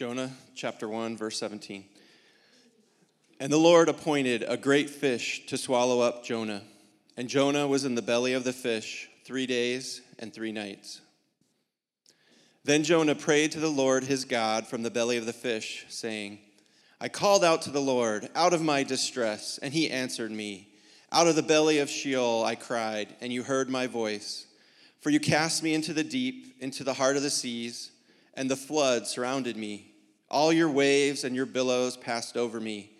Jonah chapter 1, verse 17. And the Lord appointed a great fish to swallow up Jonah. And Jonah was in the belly of the fish three days and three nights. Then Jonah prayed to the Lord his God from the belly of the fish, saying, I called out to the Lord out of my distress, and he answered me. Out of the belly of Sheol I cried, and you heard my voice. For you cast me into the deep, into the heart of the seas, and the flood surrounded me. All your waves and your billows passed over me.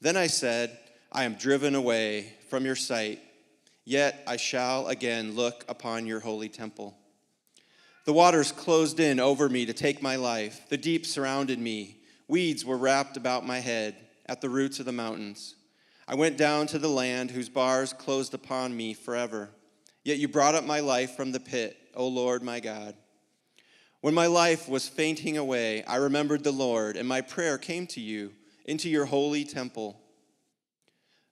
Then I said, I am driven away from your sight, yet I shall again look upon your holy temple. The waters closed in over me to take my life, the deep surrounded me. Weeds were wrapped about my head at the roots of the mountains. I went down to the land whose bars closed upon me forever. Yet you brought up my life from the pit, O Lord my God. When my life was fainting away, I remembered the Lord, and my prayer came to you into your holy temple.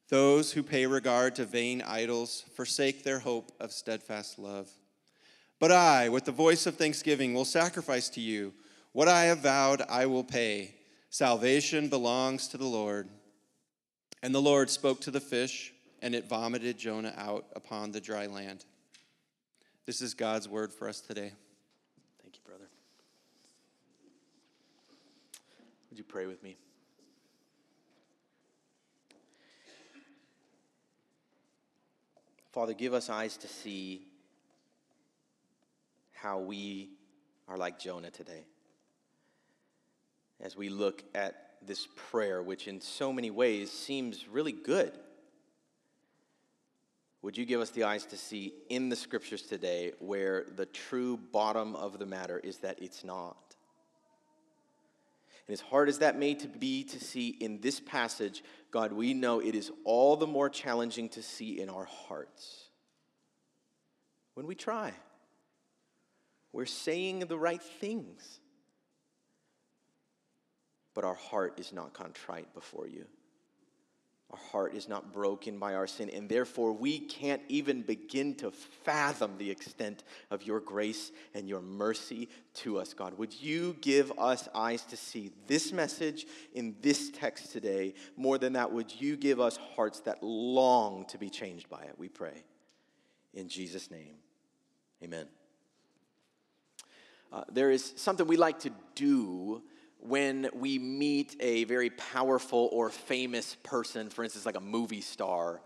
Those who pay regard to vain idols forsake their hope of steadfast love. But I, with the voice of thanksgiving, will sacrifice to you. What I have vowed, I will pay. Salvation belongs to the Lord. And the Lord spoke to the fish, and it vomited Jonah out upon the dry land. This is God's word for us today. Brother. Would you pray with me? Father, give us eyes to see how we are like Jonah today as we look at this prayer, which in so many ways seems really good. Would you give us the eyes to see in the scriptures today where the true bottom of the matter is that it's not? And as hard as that may to be to see in this passage, God, we know it is all the more challenging to see in our hearts. When we try, we're saying the right things but our heart is not contrite before you. Our heart is not broken by our sin, and therefore we can't even begin to fathom the extent of your grace and your mercy to us, God. Would you give us eyes to see this message in this text today? More than that, would you give us hearts that long to be changed by it? We pray. In Jesus' name, amen. Uh, there is something we like to do when we meet a very powerful or famous person, for instance, like a movie star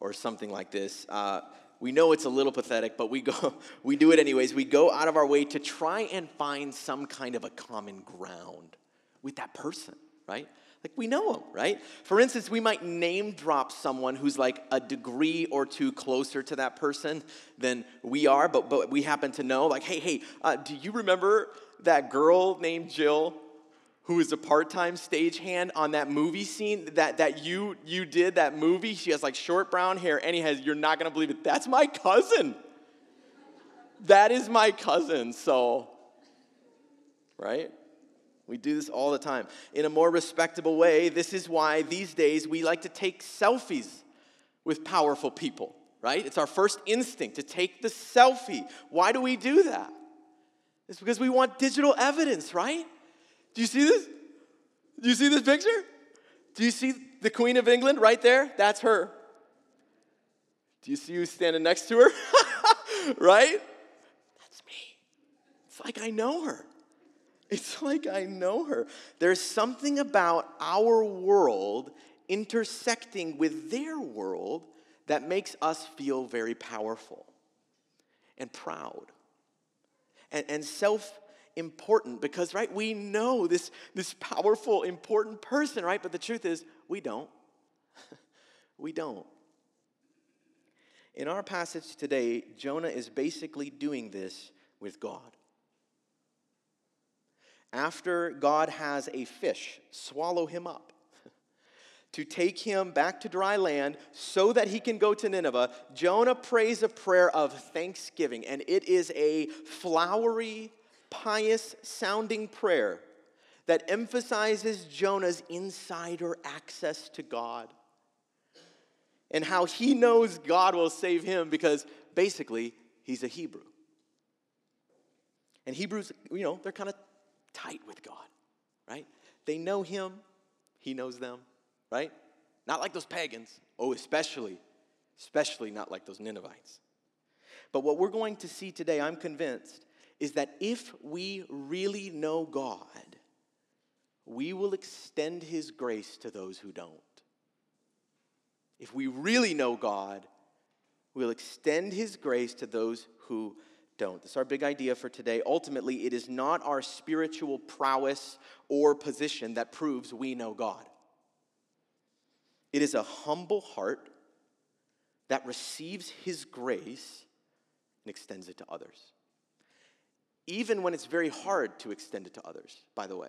or something like this, uh, we know it's a little pathetic, but we go, we do it anyways. We go out of our way to try and find some kind of a common ground with that person, right? Like we know them, right? For instance, we might name drop someone who's like a degree or two closer to that person than we are, but, but we happen to know, like, hey, hey, uh, do you remember that girl named Jill who is a part-time stagehand on that movie scene that, that you you did that movie she has like short brown hair and he has you're not gonna believe it. That's my cousin. That is my cousin so right? We do this all the time. In a more respectable way this is why these days we like to take selfies with powerful people right? It's our first instinct to take the selfie. Why do we do that? It's because we want digital evidence right do you see this? Do you see this picture? Do you see the Queen of England right there? That's her. Do you see who's standing next to her? right? That's me. It's like I know her. It's like I know her. There's something about our world intersecting with their world that makes us feel very powerful and proud and, and self important because, right, we know this, this powerful, important person, right? But the truth is, we don't. we don't. In our passage today, Jonah is basically doing this with God. After God has a fish swallow him up, to take him back to dry land so that he can go to Nineveh, Jonah prays a prayer of thanksgiving, and it is a flowery, pious sounding prayer that emphasizes Jonah's insider access to God and how he knows God will save him because basically he's a Hebrew. And Hebrews, you know, they're kind of tight with God. right? They know him, he knows them, right? Not like those pagans. Oh, especially, especially not like those Ninevites. But what we're going to see today, I'm convinced, is that if we really know God, we will extend his grace to those who don't. If we really know God, we'll extend his grace to those who don't. That's our big idea for today. Ultimately, it is not our spiritual prowess or position that proves we know God. It is a humble heart that receives his grace and extends it to others. Even when it's very hard to extend it to others, by the way.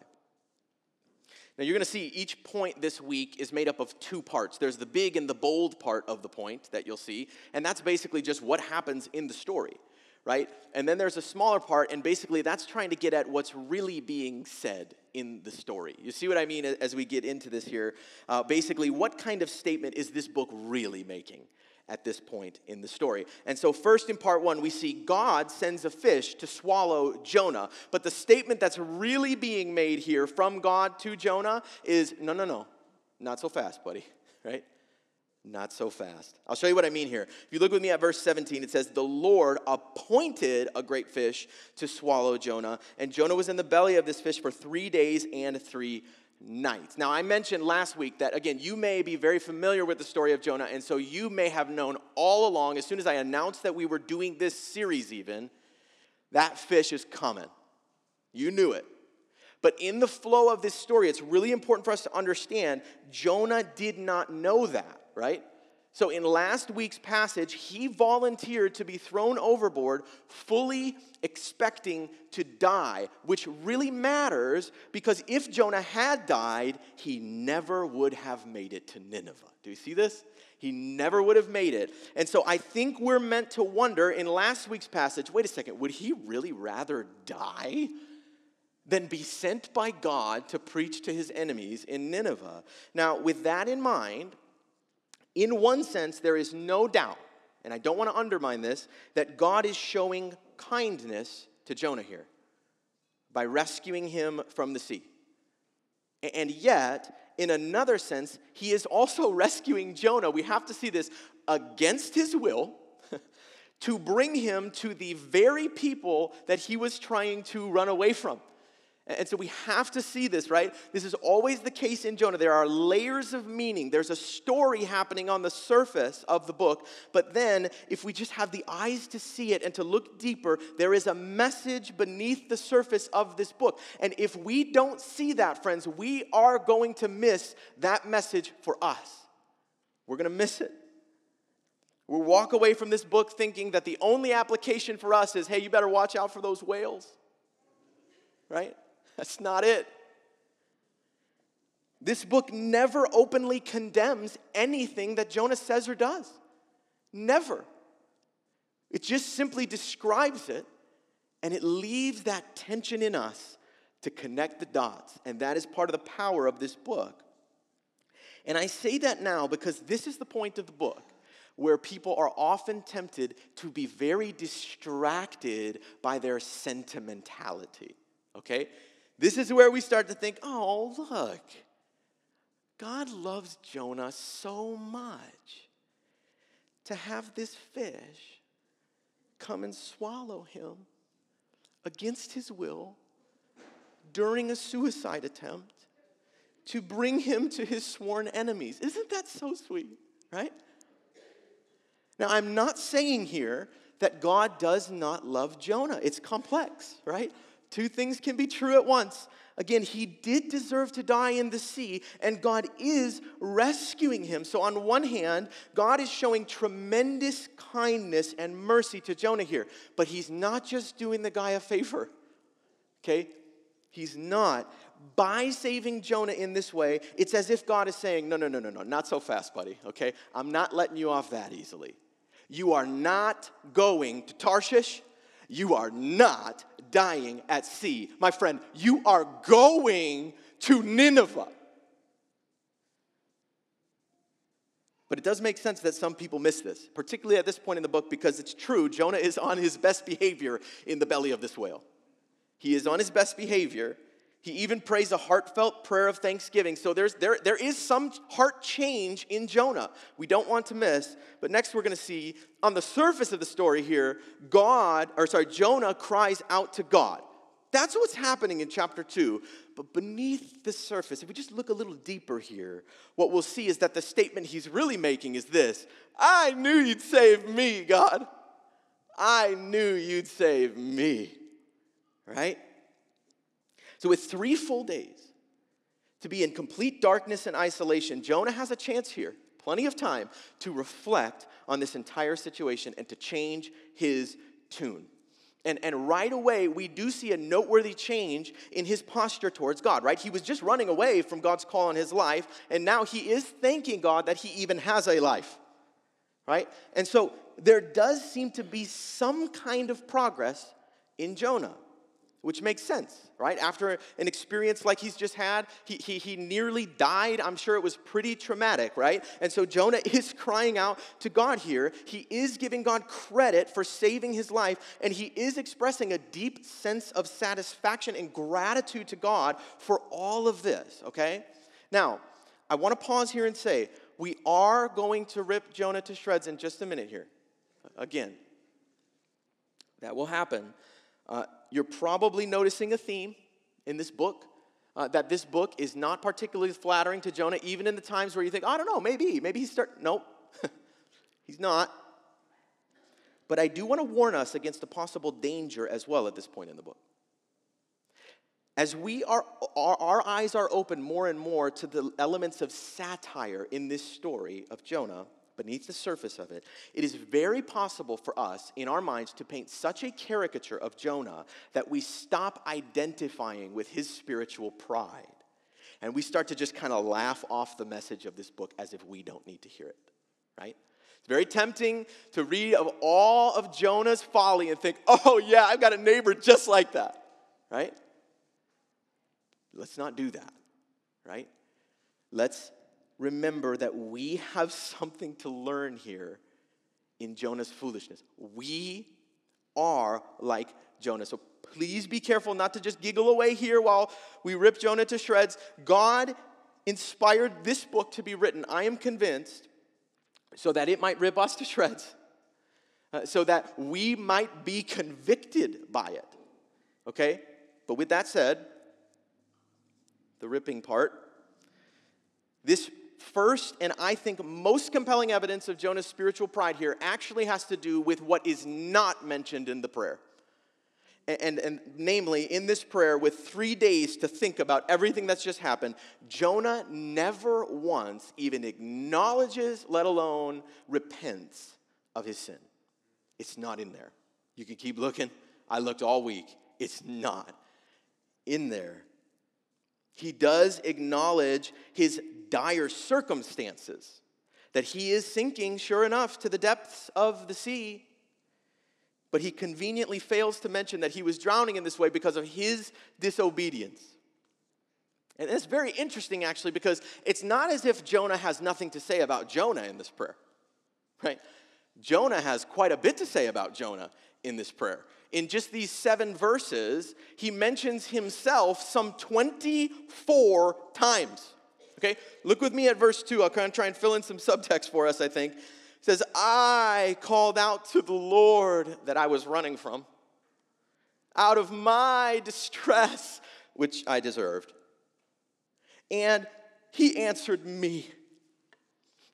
Now, you're going to see each point this week is made up of two parts. There's the big and the bold part of the point that you'll see, and that's basically just what happens in the story, right? And then there's a smaller part, and basically that's trying to get at what's really being said in the story. You see what I mean as we get into this here? Uh, basically, what kind of statement is this book really making? At this point in the story. And so, first in part one, we see God sends a fish to swallow Jonah. But the statement that's really being made here from God to Jonah is no, no, no, not so fast, buddy, right? Not so fast. I'll show you what I mean here. If you look with me at verse 17, it says, The Lord appointed a great fish to swallow Jonah, and Jonah was in the belly of this fish for three days and three nights. Now, I mentioned last week that, again, you may be very familiar with the story of Jonah, and so you may have known all along, as soon as I announced that we were doing this series, even, that fish is coming. You knew it. But in the flow of this story, it's really important for us to understand Jonah did not know that, right? So, in last week's passage, he volunteered to be thrown overboard, fully expecting to die, which really matters because if Jonah had died, he never would have made it to Nineveh. Do you see this? He never would have made it. And so I think we're meant to wonder in last week's passage wait a second, would he really rather die? Than be sent by God to preach to his enemies in Nineveh. Now, with that in mind, in one sense, there is no doubt, and I don't want to undermine this, that God is showing kindness to Jonah here by rescuing him from the sea. And yet, in another sense, he is also rescuing Jonah. We have to see this against his will to bring him to the very people that he was trying to run away from. And so we have to see this, right? This is always the case in Jonah. There are layers of meaning. There's a story happening on the surface of the book, but then if we just have the eyes to see it and to look deeper, there is a message beneath the surface of this book. And if we don't see that, friends, we are going to miss that message for us. We're going to miss it. We'll walk away from this book thinking that the only application for us is hey, you better watch out for those whales, right? That's not it. This book never openly condemns anything that Jonah says or does. Never. It just simply describes it and it leaves that tension in us to connect the dots. And that is part of the power of this book. And I say that now because this is the point of the book where people are often tempted to be very distracted by their sentimentality. Okay? This is where we start to think, oh, look, God loves Jonah so much to have this fish come and swallow him against his will during a suicide attempt to bring him to his sworn enemies. Isn't that so sweet, right? Now, I'm not saying here that God does not love Jonah. It's complex, right? Two things can be true at once. Again, he did deserve to die in the sea, and God is rescuing him. So, on one hand, God is showing tremendous kindness and mercy to Jonah here, but he's not just doing the guy a favor, okay? He's not. By saving Jonah in this way, it's as if God is saying, No, no, no, no, no, not so fast, buddy, okay? I'm not letting you off that easily. You are not going to Tarshish. You are not dying at sea. My friend, you are going to Nineveh. But it does make sense that some people miss this, particularly at this point in the book, because it's true, Jonah is on his best behavior in the belly of this whale. He is on his best behavior. He even prays a heartfelt prayer of thanksgiving. So there's, there, there is some heart change in Jonah we don't want to miss. But next we're going to see on the surface of the story here, God, or sorry, Jonah cries out to God. That's what's happening in chapter 2. But beneath the surface, if we just look a little deeper here, what we'll see is that the statement he's really making is this I knew you'd save me, God. I knew you'd save me. Right? So, with three full days to be in complete darkness and isolation, Jonah has a chance here, plenty of time, to reflect on this entire situation and to change his tune. And, and right away, we do see a noteworthy change in his posture towards God, right? He was just running away from God's call on his life, and now he is thanking God that he even has a life, right? And so there does seem to be some kind of progress in Jonah which makes sense, right? After an experience like he's just had, he, he, he nearly died. I'm sure it was pretty traumatic, right? And so Jonah is crying out to God here. He is giving God credit for saving his life, and he is expressing a deep sense of satisfaction and gratitude to God for all of this, okay? Now, I want to pause here and say, we are going to rip Jonah to shreds in just a minute here. Again, that will happen. Uh, you're probably noticing a theme in this book. Uh, that this book is not particularly flattering to Jonah, even in the times where you think, I don't know, maybe, maybe he's start. Nope, he's not. But I do want to warn us against a possible danger as well at this point in the book. As we are, our, our eyes are open more and more to the elements of satire in this story of Jonah, beneath the surface of it, it is very possible for us in our minds to paint such a caricature of Jonah that we stop identifying with his spiritual pride. And we start to just kind of laugh off the message of this book as if we don't need to hear it, right? It's very tempting to read of all of Jonah's folly and think, oh, yeah, I've got a neighbor just like that, right? Let's not do that, right? Let's remember that we have something to learn here in Jonah's foolishness. We are like Jonah. So please be careful not to just giggle away here while we rip Jonah to shreds. God inspired this book to be written, I am convinced, so that it might rip us to shreds, uh, so that we might be convicted by it. Okay? But with that said, the ripping part, this first and I think most compelling evidence of Jonah's spiritual pride here actually has to do with what is not mentioned in the prayer. And, and, and, namely, in this prayer, with three days to think about everything that's just happened, Jonah never once even acknowledges, let alone repents of his sin. It's not in there. You can keep looking. I looked all week. It's not in there. He does acknowledge his dire circumstances, that he is sinking, sure enough, to the depths of the sea. But he conveniently fails to mention that he was drowning in this way because of his disobedience. And it's very interesting, actually, because it's not as if Jonah has nothing to say about Jonah in this prayer, right? Jonah has quite a bit to say about Jonah in this prayer. In just these seven verses, he mentions himself some 24 times. Okay, look with me at verse 2. I'll kind of try and fill in some subtext for us, I think. It says, I called out to the Lord that I was running from out of my distress, which I deserved. And he answered me.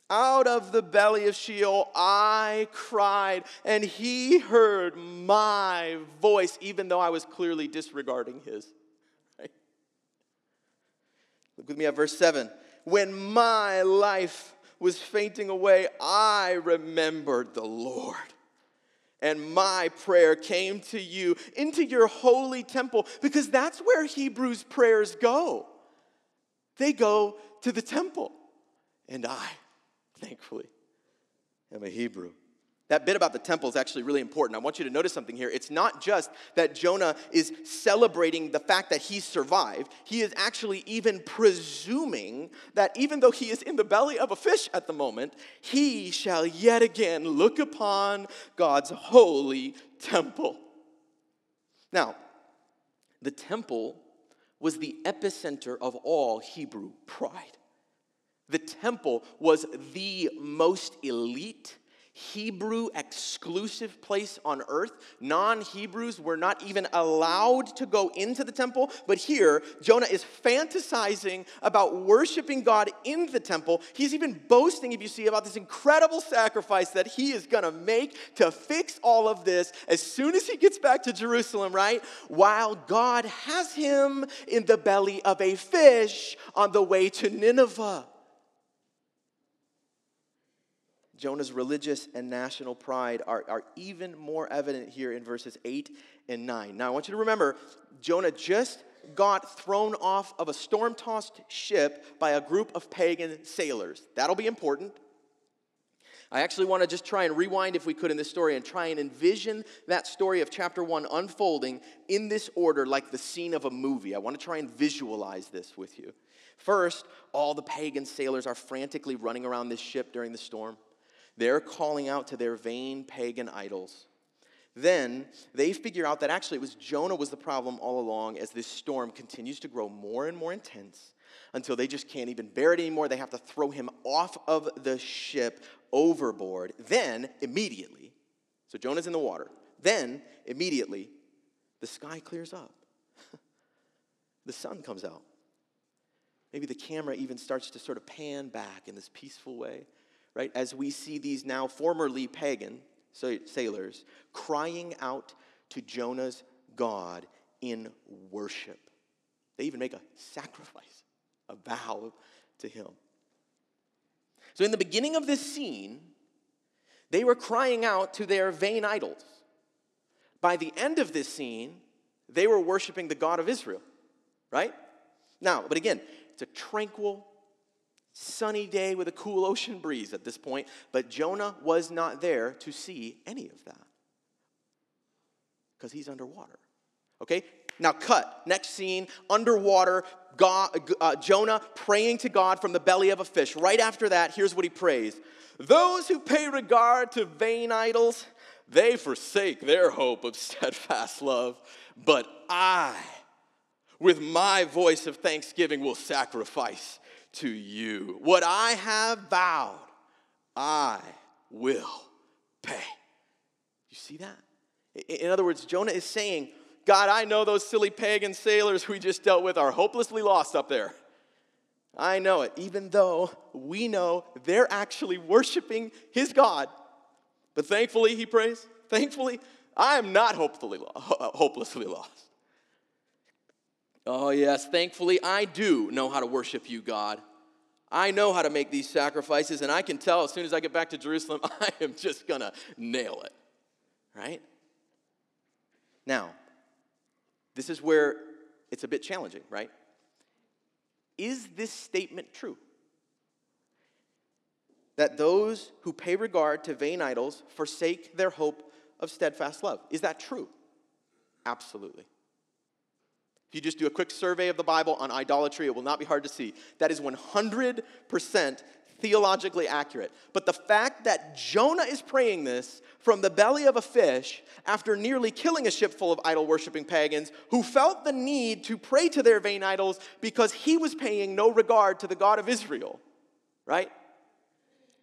Out of the belly of Sheol I cried, and he heard my voice, even though I was clearly disregarding his. Look with me at verse 7. When my life was fainting away, I remembered the Lord. And my prayer came to you into your holy temple because that's where Hebrews' prayers go. They go to the temple. And I, thankfully, am a Hebrew. That bit about the temple is actually really important. I want you to notice something here. It's not just that Jonah is celebrating the fact that he survived, he is actually even presuming that even though he is in the belly of a fish at the moment, he shall yet again look upon God's holy temple. Now, the temple was the epicenter of all Hebrew pride. The temple was the most elite, Hebrew exclusive place on earth. Non Hebrews were not even allowed to go into the temple. But here, Jonah is fantasizing about worshiping God in the temple. He's even boasting, if you see, about this incredible sacrifice that he is going to make to fix all of this as soon as he gets back to Jerusalem, right? While God has him in the belly of a fish on the way to Nineveh. Jonah's religious and national pride are, are even more evident here in verses 8 and 9. Now, I want you to remember, Jonah just got thrown off of a storm tossed ship by a group of pagan sailors. That'll be important. I actually want to just try and rewind, if we could, in this story and try and envision that story of chapter one unfolding in this order like the scene of a movie. I want to try and visualize this with you. First, all the pagan sailors are frantically running around this ship during the storm. They're calling out to their vain pagan idols. Then they figure out that actually it was Jonah was the problem all along as this storm continues to grow more and more intense until they just can't even bear it anymore. They have to throw him off of the ship overboard. Then, immediately, so Jonah's in the water. Then, immediately, the sky clears up. the sun comes out. Maybe the camera even starts to sort of pan back in this peaceful way right, as we see these now formerly pagan sailors crying out to Jonah's God in worship. They even make a sacrifice, a vow to him. So, in the beginning of this scene, they were crying out to their vain idols. By the end of this scene, they were worshiping the God of Israel, right? Now, but again, it's a tranquil, sunny day with a cool ocean breeze at this point, but Jonah was not there to see any of that because he's underwater. Okay? Now, cut. Next scene underwater, God, uh, Jonah praying to God from the belly of a fish. Right after that, here's what he prays Those who pay regard to vain idols, they forsake their hope of steadfast love. But I, with my voice of thanksgiving, will sacrifice to you. What I have vowed, I will pay. You see that? In other words, Jonah is saying, God, I know those silly pagan sailors we just dealt with are hopelessly lost up there. I know it, even though we know they're actually worshiping his God. But thankfully, he prays, thankfully, I am not hopefully, hopelessly lost. Oh, yes, thankfully, I do know how to worship you, God. I know how to make these sacrifices, and I can tell as soon as I get back to Jerusalem, I am just gonna nail it, right? Now, this is where it's a bit challenging, right? Is this statement true? That those who pay regard to vain idols forsake their hope of steadfast love. Is that true? Absolutely. If you just do a quick survey of the Bible on idolatry, it will not be hard to see. That is 100% theologically accurate. But the fact that Jonah is praying this from the belly of a fish after nearly killing a ship full of idol worshiping pagans who felt the need to pray to their vain idols because he was paying no regard to the God of Israel, right?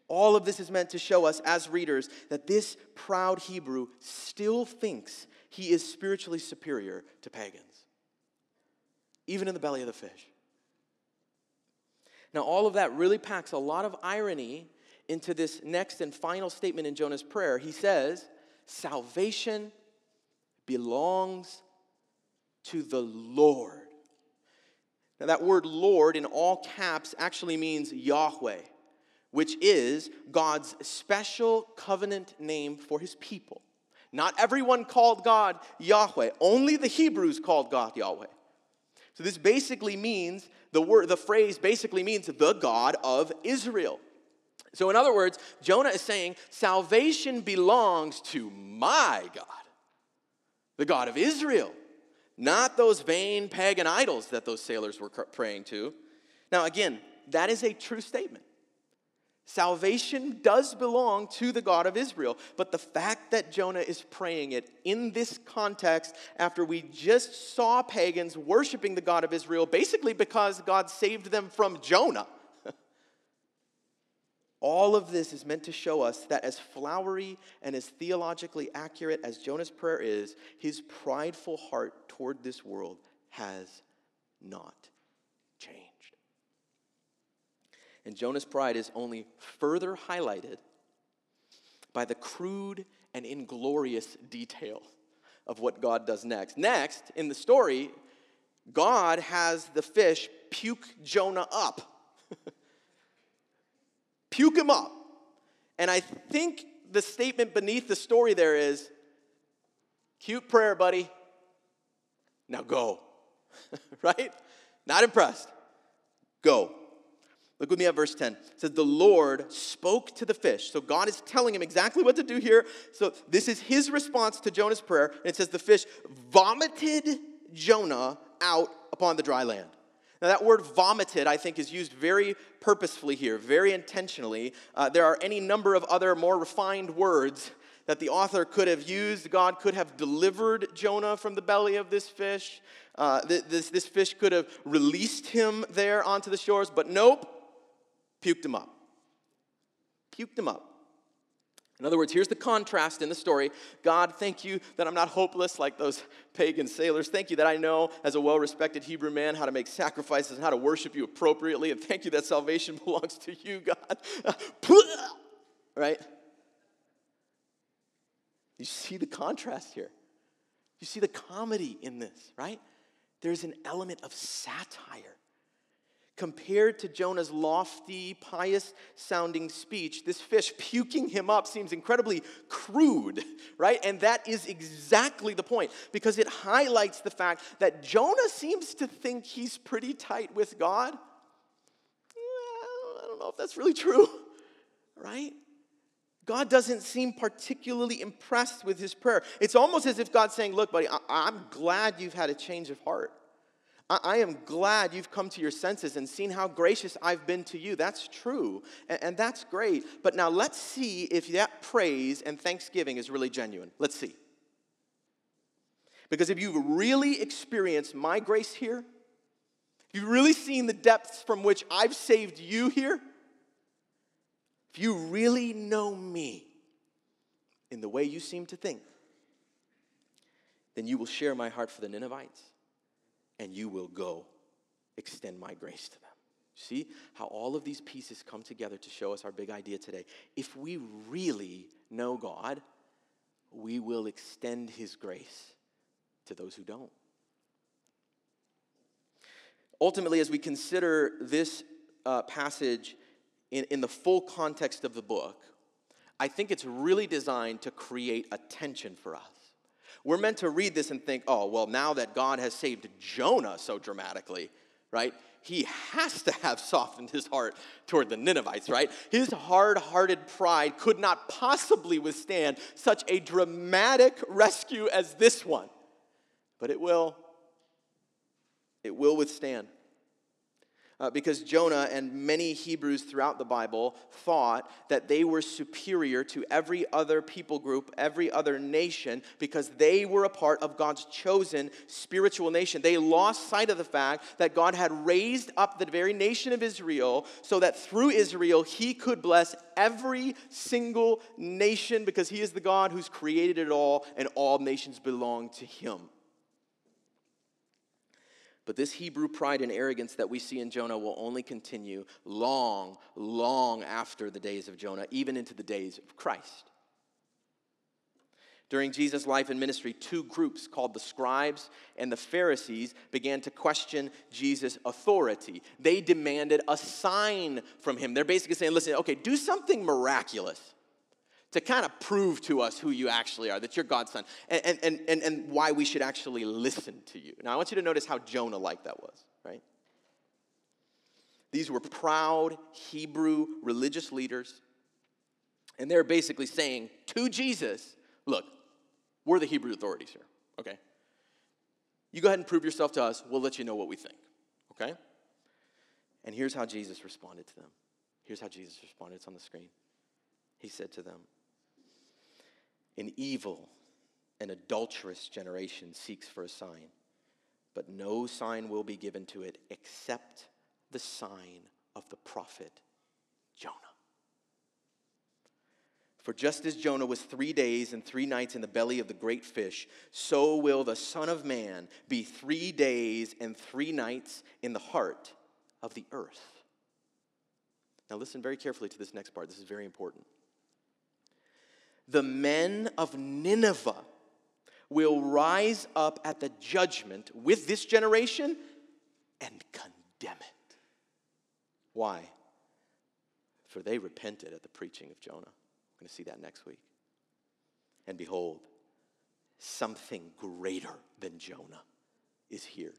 All of this is meant to show us as readers that this proud Hebrew still thinks he is spiritually superior to pagans even in the belly of the fish. Now, all of that really packs a lot of irony into this next and final statement in Jonah's prayer. He says, Salvation belongs to the Lord. Now, that word Lord in all caps actually means Yahweh, which is God's special covenant name for his people. Not everyone called God Yahweh, only the Hebrews called God Yahweh. So this basically means the word the phrase basically means the God of Israel. So in other words, Jonah is saying salvation belongs to my God. The God of Israel, not those vain pagan idols that those sailors were praying to. Now again, that is a true statement. Salvation does belong to the God of Israel, but the fact that Jonah is praying it in this context after we just saw pagans worshiping the God of Israel, basically because God saved them from Jonah. All of this is meant to show us that as flowery and as theologically accurate as Jonah's prayer is, his prideful heart toward this world has not changed. And Jonah's pride is only further highlighted by the crude and inglorious detail of what God does next. Next, in the story, God has the fish puke Jonah up. puke him up. And I think the statement beneath the story there is cute prayer, buddy. Now go. right? Not impressed. Go. Look with me at verse 10. It says, The Lord spoke to the fish. So God is telling him exactly what to do here. So this is his response to Jonah's prayer. And it says, The fish vomited Jonah out upon the dry land. Now, that word vomited, I think, is used very purposefully here, very intentionally. Uh, there are any number of other more refined words that the author could have used. God could have delivered Jonah from the belly of this fish. Uh, this, this fish could have released him there onto the shores, but nope, puked him up. Puked him up. In other words, here's the contrast in the story. God, thank you that I'm not hopeless like those pagan sailors. Thank you that I know, as a well respected Hebrew man, how to make sacrifices and how to worship you appropriately. And thank you that salvation belongs to you, God. right? You see the contrast here. You see the comedy in this, right? There's an element of satire Compared to Jonah's lofty, pious sounding speech, this fish puking him up seems incredibly crude, right? And that is exactly the point because it highlights the fact that Jonah seems to think he's pretty tight with God. I don't know if that's really true, right? God doesn't seem particularly impressed with his prayer. It's almost as if God's saying, Look, buddy, I- am glad you've had a change of heart. I, am glad you've come to your senses and seen how gracious I've been to you. That's true, and, and that's great. But now let's see if that praise and thanksgiving is really genuine. Let's see. Because if you've really experienced my grace here, if you've really seen the depths from which I've saved you here, if you really know me in the way you seem to think, then you will share my heart for the Ninevites and you will go extend my grace to them. See how all of these pieces come together to show us our big idea today. If we really know God, we will extend his grace to those who don't. Ultimately, as we consider this uh, passage in, in the full context of the book, I think it's really designed to create a tension for us. We're meant to read this and think, oh, well, now that God has saved Jonah so dramatically, right? He has to have softened his heart toward the Ninevites, right? His hard hearted pride could not possibly withstand such a dramatic rescue as this one. But it will. It will withstand uh, because Jonah and many Hebrews throughout the Bible thought that they were superior to every other people group, every other nation, because they were a part of God's chosen spiritual nation. They lost sight of the fact that God had raised up the very nation of Israel so that through Israel he could bless every single nation because he is the God who's created it all and all nations belong to him. But this Hebrew pride and arrogance that we see in Jonah will only continue long, long after the days of Jonah, even into the days of Christ. During Jesus' life and ministry, two groups called the scribes and the Pharisees began to question Jesus' authority. They demanded a sign from him. They're basically saying, listen, okay, do something miraculous to kind of prove to us who you actually are, that you're God's son, and, and, and, and why we should actually listen to you. Now, I want you to notice how Jonah like that was, right? These were proud Hebrew religious leaders, and they're basically saying to Jesus, Look, we're the Hebrew authorities here, okay? You go ahead and prove yourself to us, we'll let you know what we think, okay? And here's how Jesus responded to them Here's how Jesus responded. It's on the screen. He said to them, An evil and adulterous generation seeks for a sign, but no sign will be given to it except the sign of the prophet Jonah. For just as Jonah was three days and three nights in the belly of the great fish, so will the Son of Man be three days and three nights in the heart of the earth. Now, listen very carefully to this next part. This is very important. The men of Nineveh will rise up at the judgment with this generation and condemn it. Why? For they repented at the preaching of Jonah. We're going to see that next week. And behold, something greater than Jonah is here.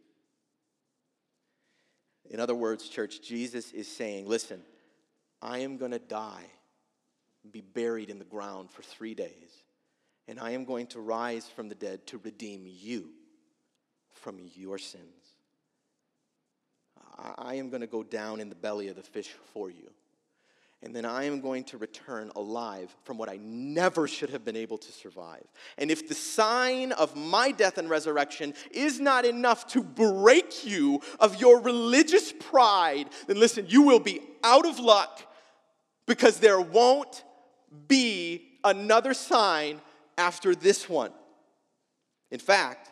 In other words, church, Jesus is saying, listen, I am going to die, be buried in the ground for three days, and I am going to rise from the dead to redeem you from your sins. I am going to go down in the belly of the fish for you. And then I am going to return alive from what I never should have been able to survive. And if the sign of my death and resurrection is not enough to break you of your religious pride, then listen, you will be out of luck because there won't be another sign after this one. In fact,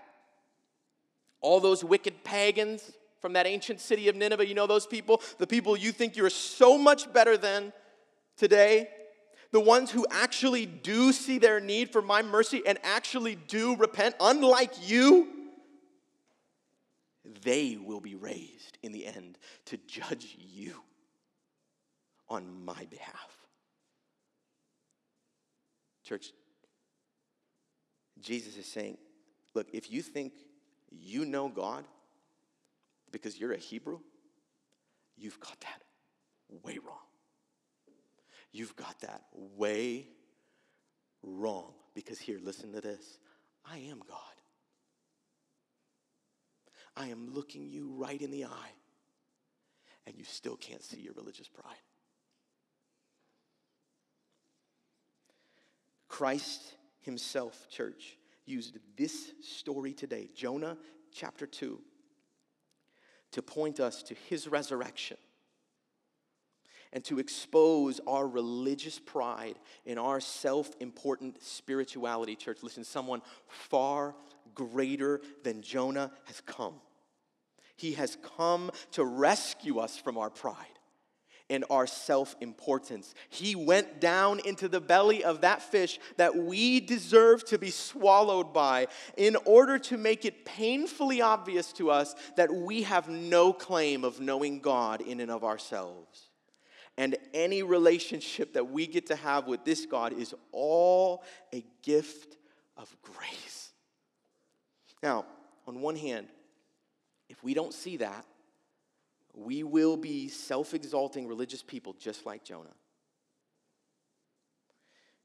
all those wicked pagans from that ancient city of Nineveh, you know those people? The people you think you're so much better than today? The ones who actually do see their need for my mercy and actually do repent, unlike you, they will be raised in the end to judge you on my behalf. Church, Jesus is saying, look, if you think you know God because you're a Hebrew, you've got that way wrong. You've got that way wrong. Because here, listen to this I am God. I am looking you right in the eye, and you still can't see your religious pride. Christ Himself, church, used this story today, Jonah chapter 2, to point us to His resurrection and to expose our religious pride and our self important spirituality, church. Listen, someone far greater than Jonah has come. He has come to rescue us from our pride and our self importance. He went down into the belly of that fish that we deserve to be swallowed by in order to make it painfully obvious to us that we have no claim of knowing God in and of ourselves. And any relationship that we get to have with this God is all a gift of grace. Now, on one hand, if we don't see that, we will be self exalting religious people just like Jonah.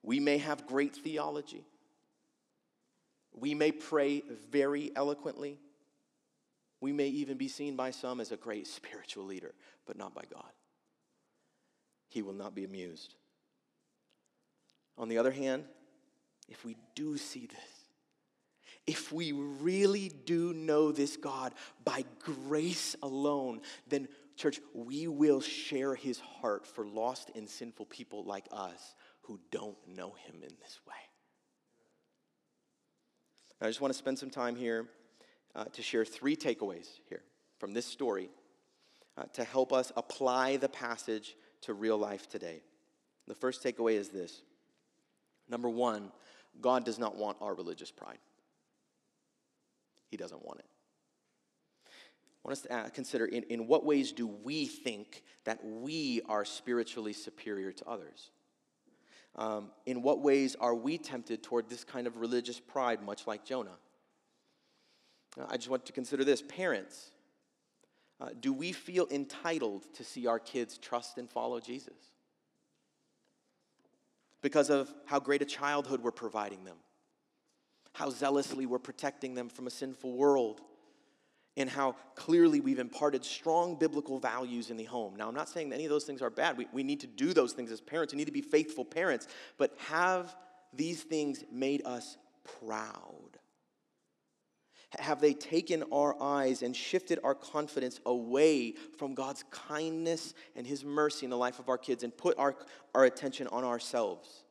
We may have great theology. We may pray very eloquently. We may even be seen by some as a great spiritual leader, but not by God. He will not be amused. On the other hand, if we do see this, if we really do know this God by grace alone, then, church, we will share his heart for lost and sinful people like us who don't know him in this way. I just want to spend some time here uh, to share three takeaways here from this story uh, to help us apply the passage to real life today. The first takeaway is this number one, God does not want our religious pride. He doesn't want it. I want us to consider in, in what ways do we think that we are spiritually superior to others? Um, in what ways are we tempted toward this kind of religious pride, much like Jonah? I just want to consider this. Parents, uh, do we feel entitled to see our kids trust and follow Jesus? Because of how great a childhood we're providing them how zealously we're protecting them from a sinful world, and how clearly we've imparted strong biblical values in the home. Now, I'm not saying any of those things are bad. We, we need to do those things as parents. We need to be faithful parents. But have these things made us proud? Have they taken our eyes and shifted our confidence away from God's kindness and His mercy in the life of our kids and put our, our attention on ourselves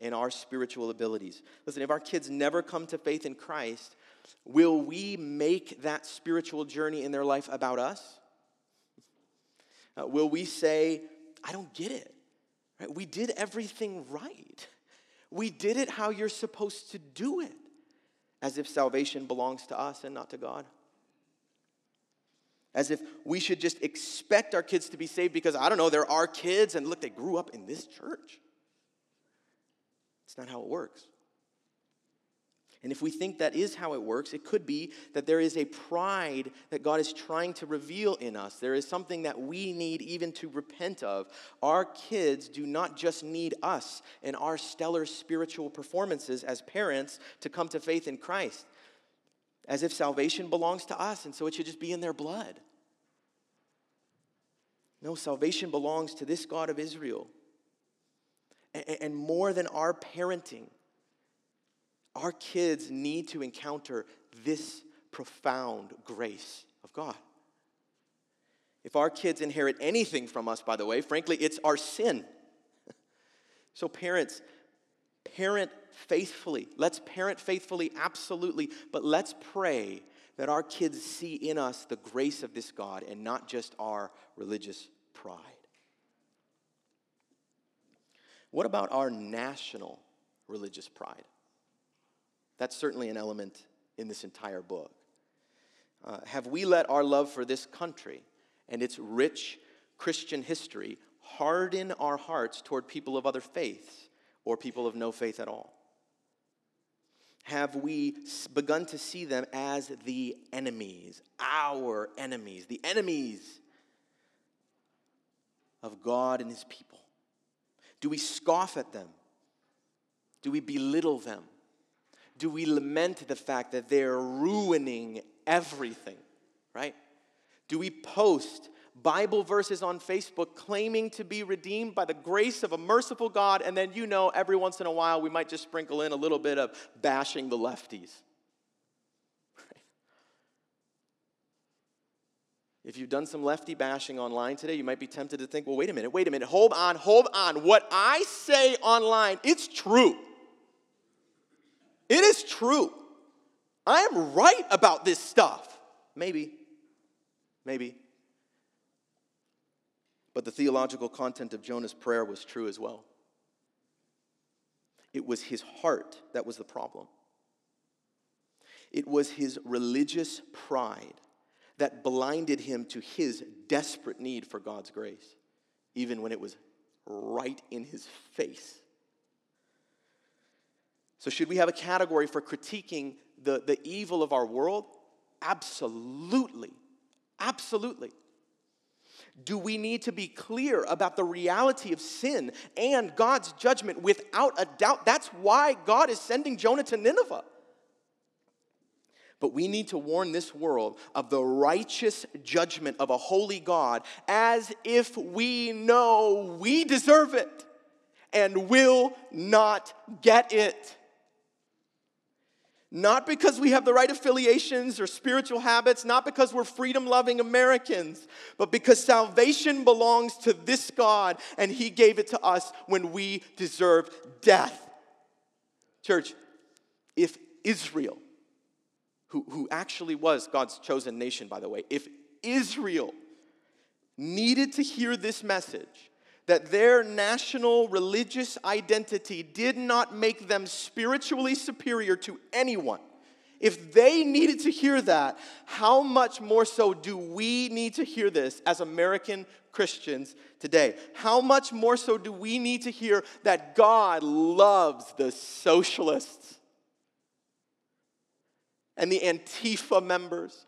and our spiritual abilities? Listen, if our kids never come to faith in Christ, will we make that spiritual journey in their life about us? Uh, will we say, I don't get it? Right? We did everything right. We did it how you're supposed to do it as if salvation belongs to us and not to God. As if we should just expect our kids to be saved because, I don't know, they're our kids and look, they grew up in this church. It's not how it works. And if we think that is how it works, it could be that there is a pride that God is trying to reveal in us. There is something that we need even to repent of. Our kids do not just need us and our stellar spiritual performances as parents to come to faith in Christ, as if salvation belongs to us and so it should just be in their blood. No, salvation belongs to this God of Israel. And more than our parenting, our kids need to encounter this profound grace of God. If our kids inherit anything from us, by the way, frankly, it's our sin. So, parents, parent faithfully. Let's parent faithfully, absolutely. But let's pray that our kids see in us the grace of this God and not just our religious pride. What about our national religious pride? That's certainly an element in this entire book. Uh, have we let our love for this country and its rich Christian history harden our hearts toward people of other faiths or people of no faith at all? Have we begun to see them as the enemies, our enemies, the enemies of God and His people? Do we scoff at them? Do we belittle them? do we lament the fact that they're ruining everything, right? Do we post Bible verses on Facebook claiming to be redeemed by the grace of a merciful God, and then you know every once in a while we might just sprinkle in a little bit of bashing the lefties? If you've done some lefty bashing online today, you might be tempted to think, well, wait a minute, wait a minute, hold on, hold on. What I say online, it's true. It is true. I am right about this stuff. Maybe. Maybe. But the theological content of Jonah's prayer was true as well. It was his heart that was the problem. It was his religious pride that blinded him to his desperate need for God's grace, even when it was right in his face. So, should we have a category for critiquing the, the evil of our world? Absolutely. Absolutely. Do we need to be clear about the reality of sin and God's judgment without a doubt? That's why God is sending Jonah to Nineveh. But we need to warn this world of the righteous judgment of a holy God as if we know we deserve it and will not get it. Not because we have the right affiliations or spiritual habits, not because we're freedom loving Americans, but because salvation belongs to this God and He gave it to us when we deserved death. Church, if Israel, who, who actually was God's chosen nation, by the way, if Israel needed to hear this message, that their national religious identity did not make them spiritually superior to anyone. If they needed to hear that, how much more so do we need to hear this as American Christians today? How much more so do we need to hear that God loves the socialists and the Antifa members?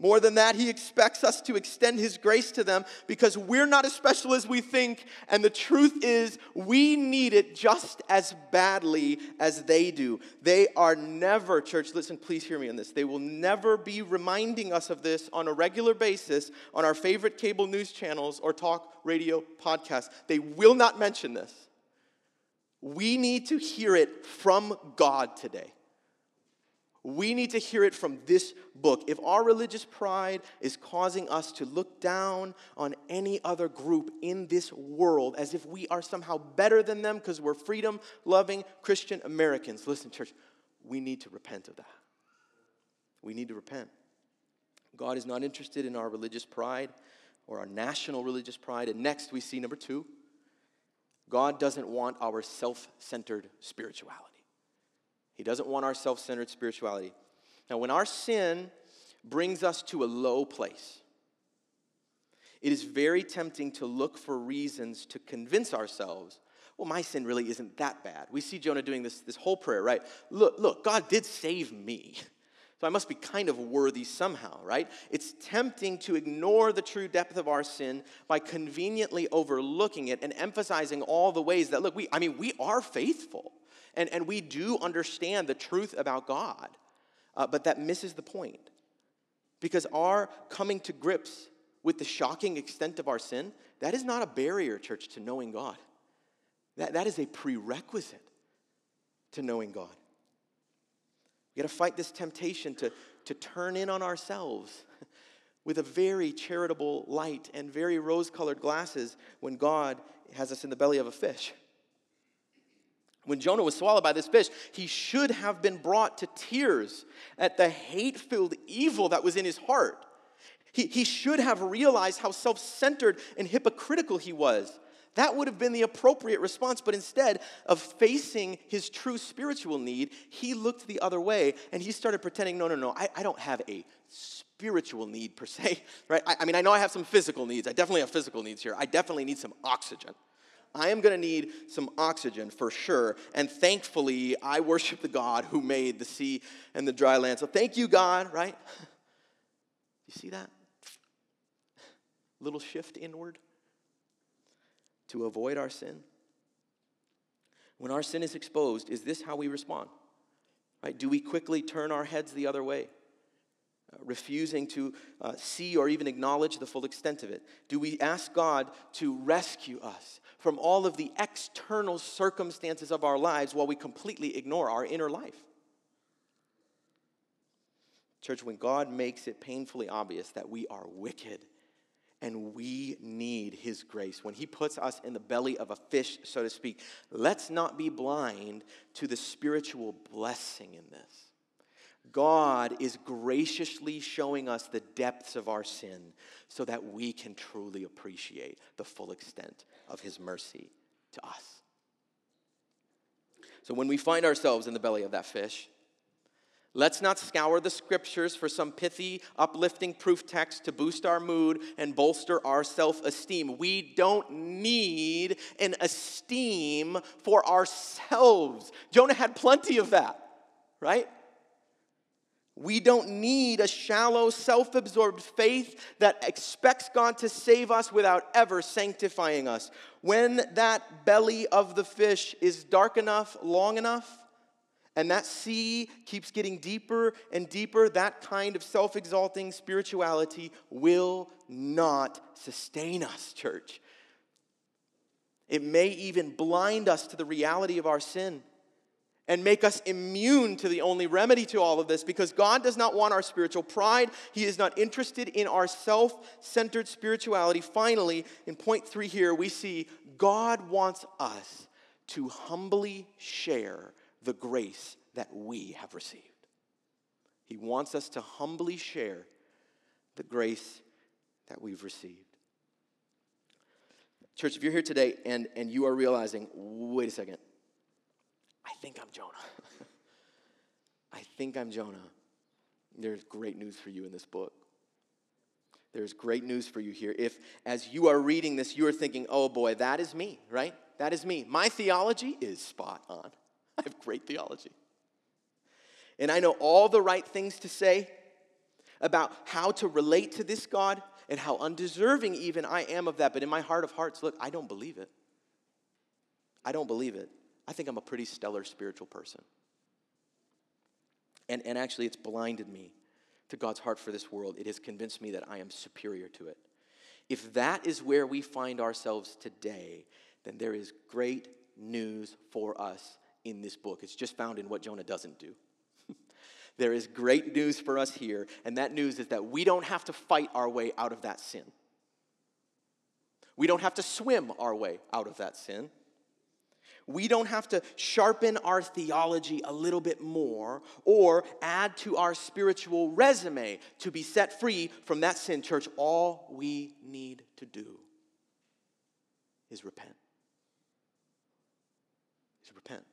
More than that, he expects us to extend his grace to them because we're not as special as we think. And the truth is, we need it just as badly as they do. They are never, church, listen, please hear me on this. They will never be reminding us of this on a regular basis on our favorite cable news channels or talk radio podcasts. They will not mention this. We need to hear it from God today. We need to hear it from this book. If our religious pride is causing us to look down on any other group in this world as if we are somehow better than them because we're freedom loving Christian Americans, listen, church, we need to repent of that. We need to repent. God is not interested in our religious pride or our national religious pride. And next, we see number two God doesn't want our self centered spirituality. He doesn't want our self centered spirituality. Now, when our sin brings us to a low place, it is very tempting to look for reasons to convince ourselves, well, my sin really isn't that bad. We see Jonah doing this, this whole prayer, right? Look, look, God did save me. So I must be kind of worthy somehow, right? It's tempting to ignore the true depth of our sin by conveniently overlooking it and emphasizing all the ways that, look, we, I mean, we are faithful. And, and we do understand the truth about God, uh, but that misses the point. Because our coming to grips with the shocking extent of our sin, that is not a barrier, church, to knowing God. That, that is a prerequisite to knowing God. We got to fight this temptation to, to turn in on ourselves with a very charitable light and very rose colored glasses when God has us in the belly of a fish. When Jonah was swallowed by this fish, he should have been brought to tears at the hate filled evil that was in his heart. He, he should have realized how self centered and hypocritical he was. That would have been the appropriate response, but instead of facing his true spiritual need, he looked the other way and he started pretending, no, no, no, I, I don't have a spiritual need per se, right? I, I mean, I know I have some physical needs. I definitely have physical needs here. I definitely need some oxygen. I am going to need some oxygen for sure. And thankfully, I worship the God who made the sea and the dry land. So thank you, God, right? You see that? Little shift inward to avoid our sin. When our sin is exposed, is this how we respond? Right? Do we quickly turn our heads the other way? Refusing to uh, see or even acknowledge the full extent of it? Do we ask God to rescue us from all of the external circumstances of our lives while we completely ignore our inner life? Church, when God makes it painfully obvious that we are wicked and we need His grace, when He puts us in the belly of a fish, so to speak, let's not be blind to the spiritual blessing in this. God is graciously showing us the depths of our sin so that we can truly appreciate the full extent of His mercy to us. So when we find ourselves in the belly of that fish, let's not scour the scriptures for some pithy, uplifting proof text to boost our mood and bolster our self esteem. We don't need an esteem for ourselves. Jonah had plenty of that, right? We don't need a shallow, self absorbed faith that expects God to save us without ever sanctifying us. When that belly of the fish is dark enough, long enough, and that sea keeps getting deeper and deeper, that kind of self exalting spirituality will not sustain us, church. It may even blind us to the reality of our sin and make us immune to the only remedy to all of this because God does not want our spiritual pride. He is not interested in our self centered spirituality. Finally, in point three here, we see God wants us to humbly share the grace that we have received. He wants us to humbly share the grace that we've received. Church, if you're here today and, and you are realizing, wait a second, I think I'm Jonah. I think I'm Jonah. There's great news for you in this book. There's great news for you here. If, as you are reading this, you are thinking, oh boy, that is me, right? That is me. My theology is spot on. I have great theology. And I know all the right things to say about how to relate to this God and how undeserving even I am of that. But in my heart of hearts, look, I don't believe it. I don't believe it. I think I'm a pretty stellar spiritual person. And, and actually, it's blinded me to God's heart for this world. It has convinced me that I am superior to it. If that is where we find ourselves today, then there is great news for us in this book. It's just found in what Jonah doesn't do. there is great news for us here, and that news is that we don't have to fight our way out of that sin. We don't have to swim our way out of that sin. We don't have to sharpen our theology a little bit more or add to our spiritual resume to be set free from that sin, church. All we need to do is repent. Is repent.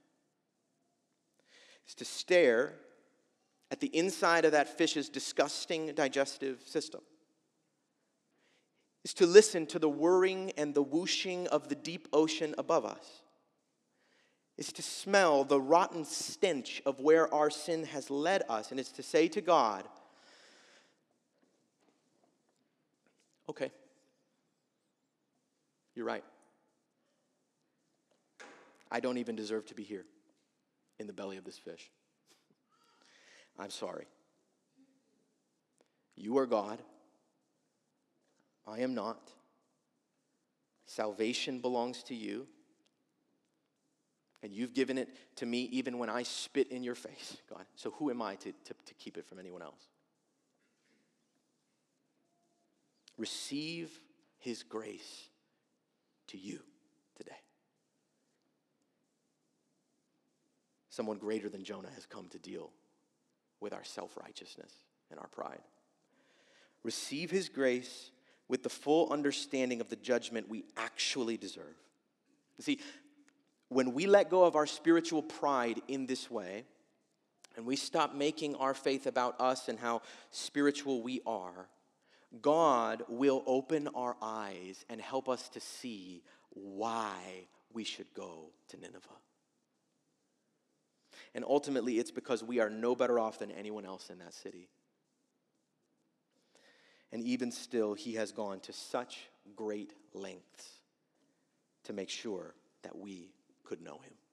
Is to stare at the inside of that fish's disgusting digestive system. Is to listen to the whirring and the whooshing of the deep ocean above us is to smell the rotten stench of where our sin has led us, and it's to say to God, okay, you're right. I don't even deserve to be here in the belly of this fish. I'm sorry. You are God. I am not. Salvation belongs to you. And you've given it to me even when I spit in your face, God. So who am I to, to, to keep it from anyone else? Receive his grace to you today. Someone greater than Jonah has come to deal with our self righteousness and our pride. Receive his grace with the full understanding of the judgment we actually deserve. You see, when we let go of our spiritual pride in this way, and we stop making our faith about us and how spiritual we are, God will open our eyes and help us to see why we should go to Nineveh. And ultimately, it's because we are no better off than anyone else in that city. And even still, he has gone to such great lengths to make sure that we could know him.